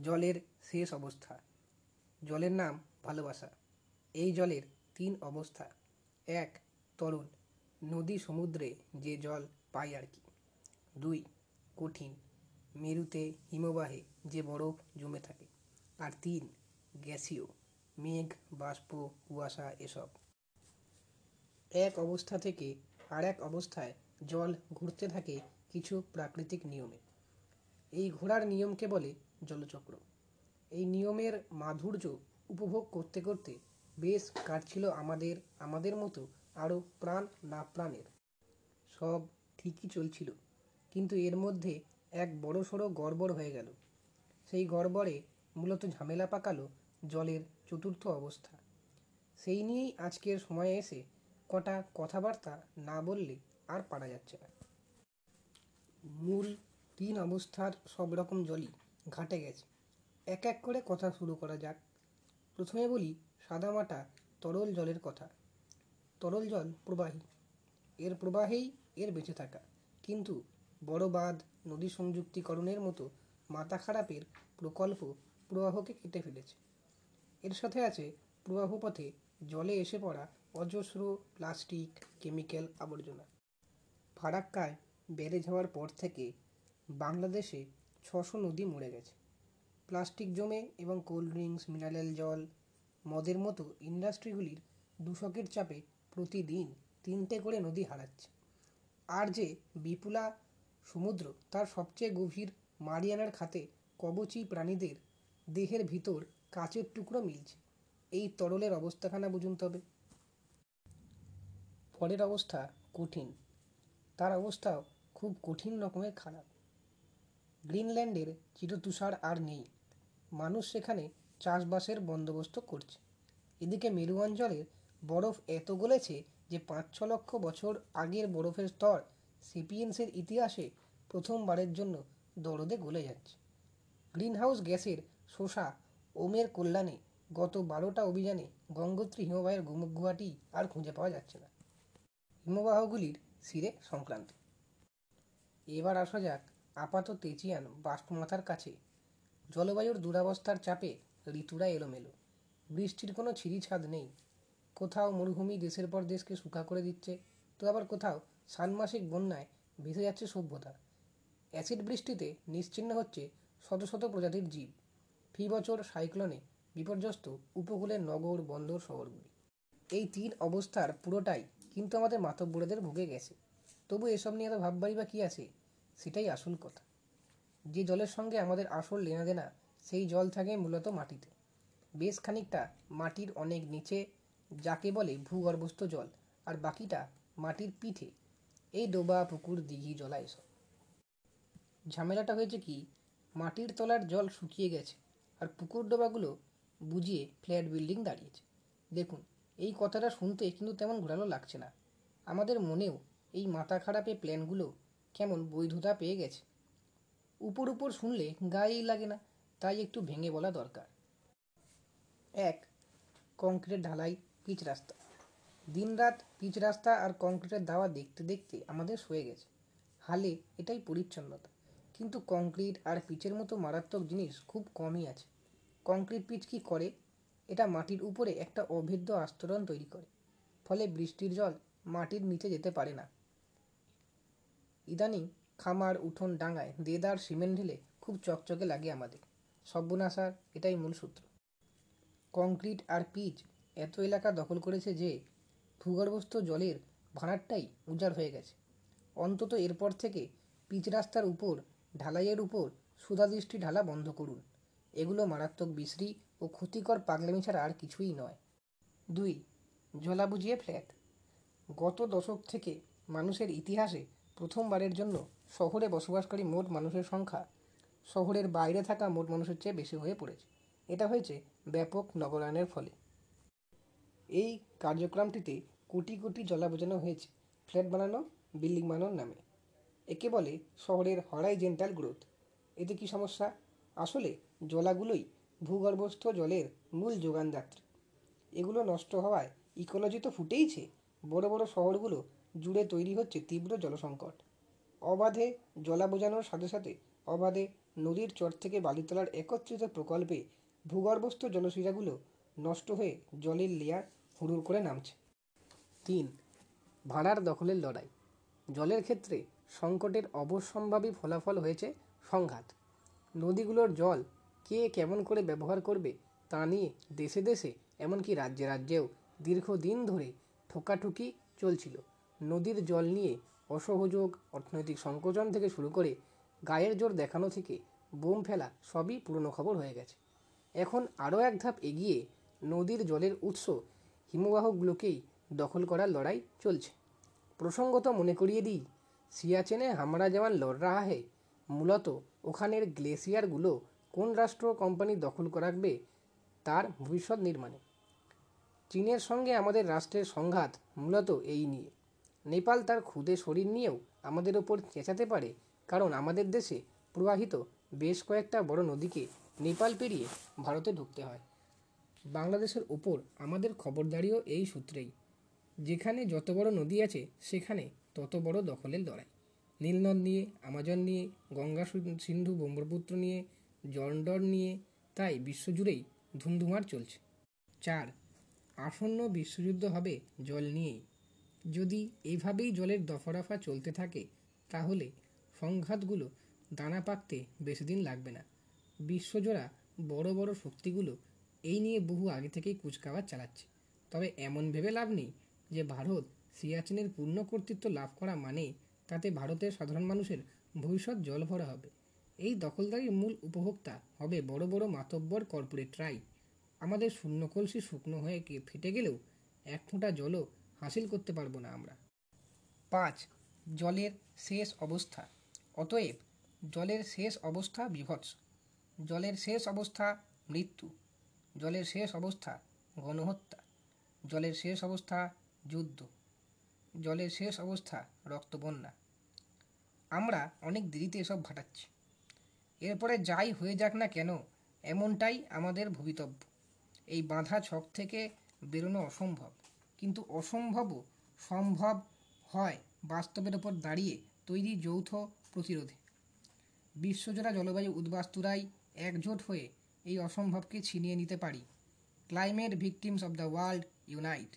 জলের শেষ অবস্থা। জলের নাম ভালোবাসা। এই জলের তিন অবস্থা। এক তরল নদী সমুদ্রে যে জল পাই আর কি। দুই, কঠিন। মেরুতে হিমবাহে যে বরফ জমে থাকে। আর তিন, গ্যাসীয়। মেঘ, বাষ্প, কুয়াশা এসব। এক অবস্থা থেকে আর এক অবস্থায় জল ঘুরতে থাকে কিছু প্রাকৃতিক নিয়মে। এই ঘোরার নিয়মকে বলে জলচক্র। এই নিয়মের মাধুর্য উপভোগ করতে করতে বেশ কাটছিল আমাদের আমাদের মতো আরও প্রাণ না প্রাণের। সব ঠিকই চলছিল, কিন্তু এর মধ্যে এক বড় সড়ো গড়বড় হয়ে গেল। সেই গড়বড়ে মূলত ঝামেলা পাকালো জলের চতুর্থ অবস্থা। সেই নিয়েই আজকের সময়ে এসে কটা কথাবার্তা না বললে আর পারা যাচ্ছে না। মূল তিন অবস্থার সব রকম জলই ঘাটে গেছে। এক এক করে কথা শুরু করা যাক। প্রথমে বলি সাদামাটা তরল জলের কথা। তরল জল প্রবাহী। এর প্রবাহেই এর বেঁচে থাকা। কিন্তু বড় বাঁধ নদী সংযুক্তিকরণের মতো মাথা খারাপের প্রকল্প প্রবাহকে কেটে ফেলেছে। এর সাথে আছে প্রবাহ পথে জলে এসে পড়া অজস্র প্লাস্টিক, কেমিক্যাল আবর্জনা। ফারাক্কায় ব্যারেজ হওয়ার পর থেকে বাংলাদেশে ছশো নদী মরে গেছে। প্লাস্টিক জমে এবং কোল্ড ড্রিঙ্কস, মিনারেল জল, মদের মতো ইন্ডাস্ট্রিগুলির দূষকের চাপে প্রতিদিন তিনটে করে নদী হারাচ্ছে। আর যে বিপুলা সমুদ্র, তার সবচেয়ে গভীর মারিয়ানার খাতে কবচী প্রাণীদের দেহের ভিতর কাচের টুকরো মিলছে। এই তরলের অবস্থাখানা বুঝুন তবে। পরের অবস্থা কঠিন। তার অবস্থাও খুব কঠিন রকমের খারাপ। গ্রিনল্যান্ডের চিরতুষার আর নেই। মানুষ সেখানে চাষবাসের বন্দোবস্ত করছে। এদিকে মেরু অঞ্চলের বরফ এত গলেছে যে পাঁচ ছ লক্ষ বছর আগের বরফের স্তর সেপিয়েন্সের ইতিহাসে প্রথমবারের জন্য দরদে গলে যাচ্ছে। গ্রিনহাউস গ্যাসের শোষা ওমের কল্যাণে গত বারোটা অভিযানে গঙ্গোত্রী হিমবাহের গুহাটি আর খুঁজে পাওয়া যাচ্ছে না। হিমবাহগুলির শিরে সংক্রান্ত। এবার আসা যাক আপাত তেচিয়ান বাষ্পমাথার কাছে। জলবায়ুর দুরাবস্থার চাপে ঋতুরা এলোমেলো। বৃষ্টির কোনো ছিঁড়িছাদ নেই। কোথাও মরুভূমি দেশের পর দেশকে শুকা করে দিচ্ছে, তো আবার কোথাও ষান্মাসিক বন্যায় ভেসে যাচ্ছে সভ্যতা। অ্যাসিড বৃষ্টিতে নিশ্চিন্ন হচ্ছে শত শত প্রজাতির জীব। ফি বছর সাইক্লোনে বিপর্যস্ত উপকূলের নগর, বন্দর, শহরগুলি। এই তিন অবস্থার পুরোটাই কিন্তু আমাদের মাতব্বরেদের ভুগে গেছে। তবু এসব নিয়ে এত ভাববারই বা কী আছে? সেটাই আসল কথা। যে জলের সঙ্গে আমাদের আসল লেনাদেনা, সেই জল থাকে মূলত মাটিতে। বেশ খানিকটা মাটির অনেক নিচে, যাকে বলে ভূগর্ভস্থ জল, আর বাকিটা মাটির পিঠে। এই ডোবা পুকুর দিঘি জলা এসব। ঝামেলাটা হয়েছে কি, মাটির তলার জল শুকিয়ে গেছে, আর পুকুর ডোবাগুলো বুঝিয়ে ফ্ল্যাট বিল্ডিং দাঁড়িয়েছে। দেখুন, এই কথাটা শুনতে কিন্তু তেমন ঘোরালো লাগছে না। আমাদের মনেও এই মাথা খারাপে প্ল্যানগুলো কেমন বৈধতা পেয়ে গেছে। উপর উপর শুনলে গায়েই লাগে না, তাই একটু ভেঙে বলা দরকার। এক, কংক্রিটের ঢালাই, পিচ রাস্তা। দিনরাত পিচ রাস্তা আর কংক্রিটের দাওয়া দেখতে দেখতে আমাদের সয়ে গেছে। হালে এটাই পরিচ্ছন্নতা। কিন্তু কংক্রিট আর পিচের মতো মারাত্মক জিনিস খুব কমই আছে। কংক্রিট পিচ কি করে? এটা মাটির উপরে একটা অভেদ্য আস্তরণ তৈরি করে। ফলে বৃষ্টির জল মাটির নিচে যেতে পারে না। ইদানিং খামার, উঠোন ডাঙায় দেদার সিমেন্ট ঢেলে খুব চকচকে লাগে আমাদের। সর্বনাশার এটাই মূল সূত্র। কংক্রিট আর পিচ এত এলাকা দখল করেছে যে ভূগর্ভস্থ জলের ভাঁড়ারটাই উজাড় হয়ে গেছে। অন্তত এরপর থেকে পিচ রাস্তার উপর, ঢালাইয়ের উপর সুধাদৃষ্টি ঢালা বন্ধ করুন। এগুলো মারাত্মক বিশ্রী ও ক্ষতিকর পাগলামি ছাড়া আর কিছুই নয়। দুই জলা বুঝিয়ে ফ্ল্যাট। গত দশক থেকে মানুষের ইতিহাসে প্রথমবারের জন্য শহরে বসবাসকারী মোট মানুষের সংখ্যা শহরের বাইরে থাকা মোট মানুষের চেয়ে বেশি হয়ে পড়েছে। এটা হয়েছে ব্যাপক নগরায়নের ফলে। এই কার্যক্রমটিতে কোটি কোটি জলা বোঝানো হয়েছে ফ্ল্যাট বানানো, বিল্ডিং বানানোর নামে। একে বলে শহরের হরাইজেন্টাল গ্রোথ। এতে কি সমস্যা? আসলে জলাগুলোই ভূগর্ভস্থ জলের মূল যোগানদাত্রী এগুলো নষ্ট হওয়ায় ইকোলজি তো ফুটেইছে। বড় বড় শহরগুলো জুড়ে তৈরি হচ্ছে তীব্র জলসংকট। অবাধে জলা বোঝানোর সাথে সাথে অবাধে নদীর চর থেকে বালি তোলার একত্রিত প্রকল্পে ভূগর্ভস্থ জলশিরাগুলো নষ্ট হয়ে জলের লেয়ার হুড়ুর করে নামছে। তিন, ভাড়ার দখলের লড়াই। জলের ক্ষেত্রে সংকটের অবশ্যম্ভাবী ফলাফল হয়েছে সংঘাত। নদীগুলোর জল কে কেমন করে ব্যবহার করবে তা নিয়ে দেশে দেশে, এমনকি রাজ্যে রাজ্যেও দীর্ঘদিন ধরে ঠোকাঠুকি চলছিল। নদীর জল নিয়ে অসহযোগ, অর্থনৈতিক সংকোচন থেকে শুরু করে গায়ের জোর দেখানো থেকে বোম ফেলা সবই পুরনো খবর হয়ে গেছে। এখন আরও এক ধাপ এগিয়ে নদীর জলের উৎস হিমবাহগুলোকেই দখল করার লড়াই চলছে। প্রসঙ্গত মনে করিয়ে দিই, সিয়াচেনে হামরা যেমন লড় রাহা হে মূলত ওখানের গ্লেসিয়ারগুলো কোন রাষ্ট্র কোম্পানি দখল রাখবে তার ভবিষ্যৎ নির্মাণে। চীনের সঙ্গে আমাদের রাষ্ট্রের সংঘাত মূলত এই নিয়ে। নেপাল তার ক্ষুদে শরীর নিয়েও আমাদের ওপর চেঁচাতে পারে, কারণ আমাদের দেশে প্রবাহিত বেশ কয়েকটা বড় নদীকে নেপাল পেরিয়ে ভারতে ঢুকতে হয়। বাংলাদেশের ওপর আমাদের খবরদারিও এই সূত্রেই। যেখানে যত বড় নদী আছে, সেখানে তত বড় দখলের লড়াই। নীলনদ নিয়ে, আমাজন নিয়ে, গঙ্গা সিন্ধু ব্রহ্মপুত্র নিয়ে, জলডর নিয়ে, তাই বিশ্বজুড়েই ধুমধুমার চলছে। চার, আসন্ন বিশ্বযুদ্ধ হবে জল নিয়েই। যদি এইভাবেই জলের দফারফা চলতে থাকে, তাহলে সংঘাতগুলো দানা পাকতে বেশি দিন লাগবে না। বিশ্বজোড়া বড় বড় শক্তিগুলো এই নিয়ে বহু আগে থেকেই কুচকাওয়াজ চালাচ্ছে। তবে এমন ভেবে লাভ নেই যে ভারত সিয়াচেনের পূর্ণ কর্তৃত্ব লাভ করা মানে তাতে ভারতের সাধারণ মানুষের ভবিষ্যৎ জল ভরা হবে। এই দখলদারির মূল উপভোক্তা হবে বড় বড় মাতব্বর কর্পোরেট কর্পোরেটরাই আমাদের শূন্য কলসি শুকনো হয়ে ফেটে গেলেও এক ফোঁটা জলও হাসিল করতে পারব না আমরা। পাঁচ, জলের শেষ অবস্থা। অতএব, জলের শেষ অবস্থা বিভৎস। জলের শেষ অবস্থা মৃত্যু। জলের শেষ অবস্থা গণহত্যা। জলের শেষ অবস্থা যুদ্ধ। জলের শেষ অবস্থা রক্তবন্যা। আমরা অনেক দেরিতে এসব ঘটাচ্ছি। এরপরে যাই হয়ে যাক না কেন, এমনটাই আমাদের ভবিতব্য। এই বাঁধা ছক থেকে বেরোনো অসম্ভব। কিন্তু অসম্ভবও সম্ভব হয় বাস্তবের ওপর দাঁড়িয়ে তৈরি যৌথ প্রতিরোধে। বিশ্বজোড়া জলবায়ু উদ্বাস্তুরাই একজোট হয়ে এই অসম্ভবকে ছিনিয়ে নিতে পারি। Climate victims of the world unite.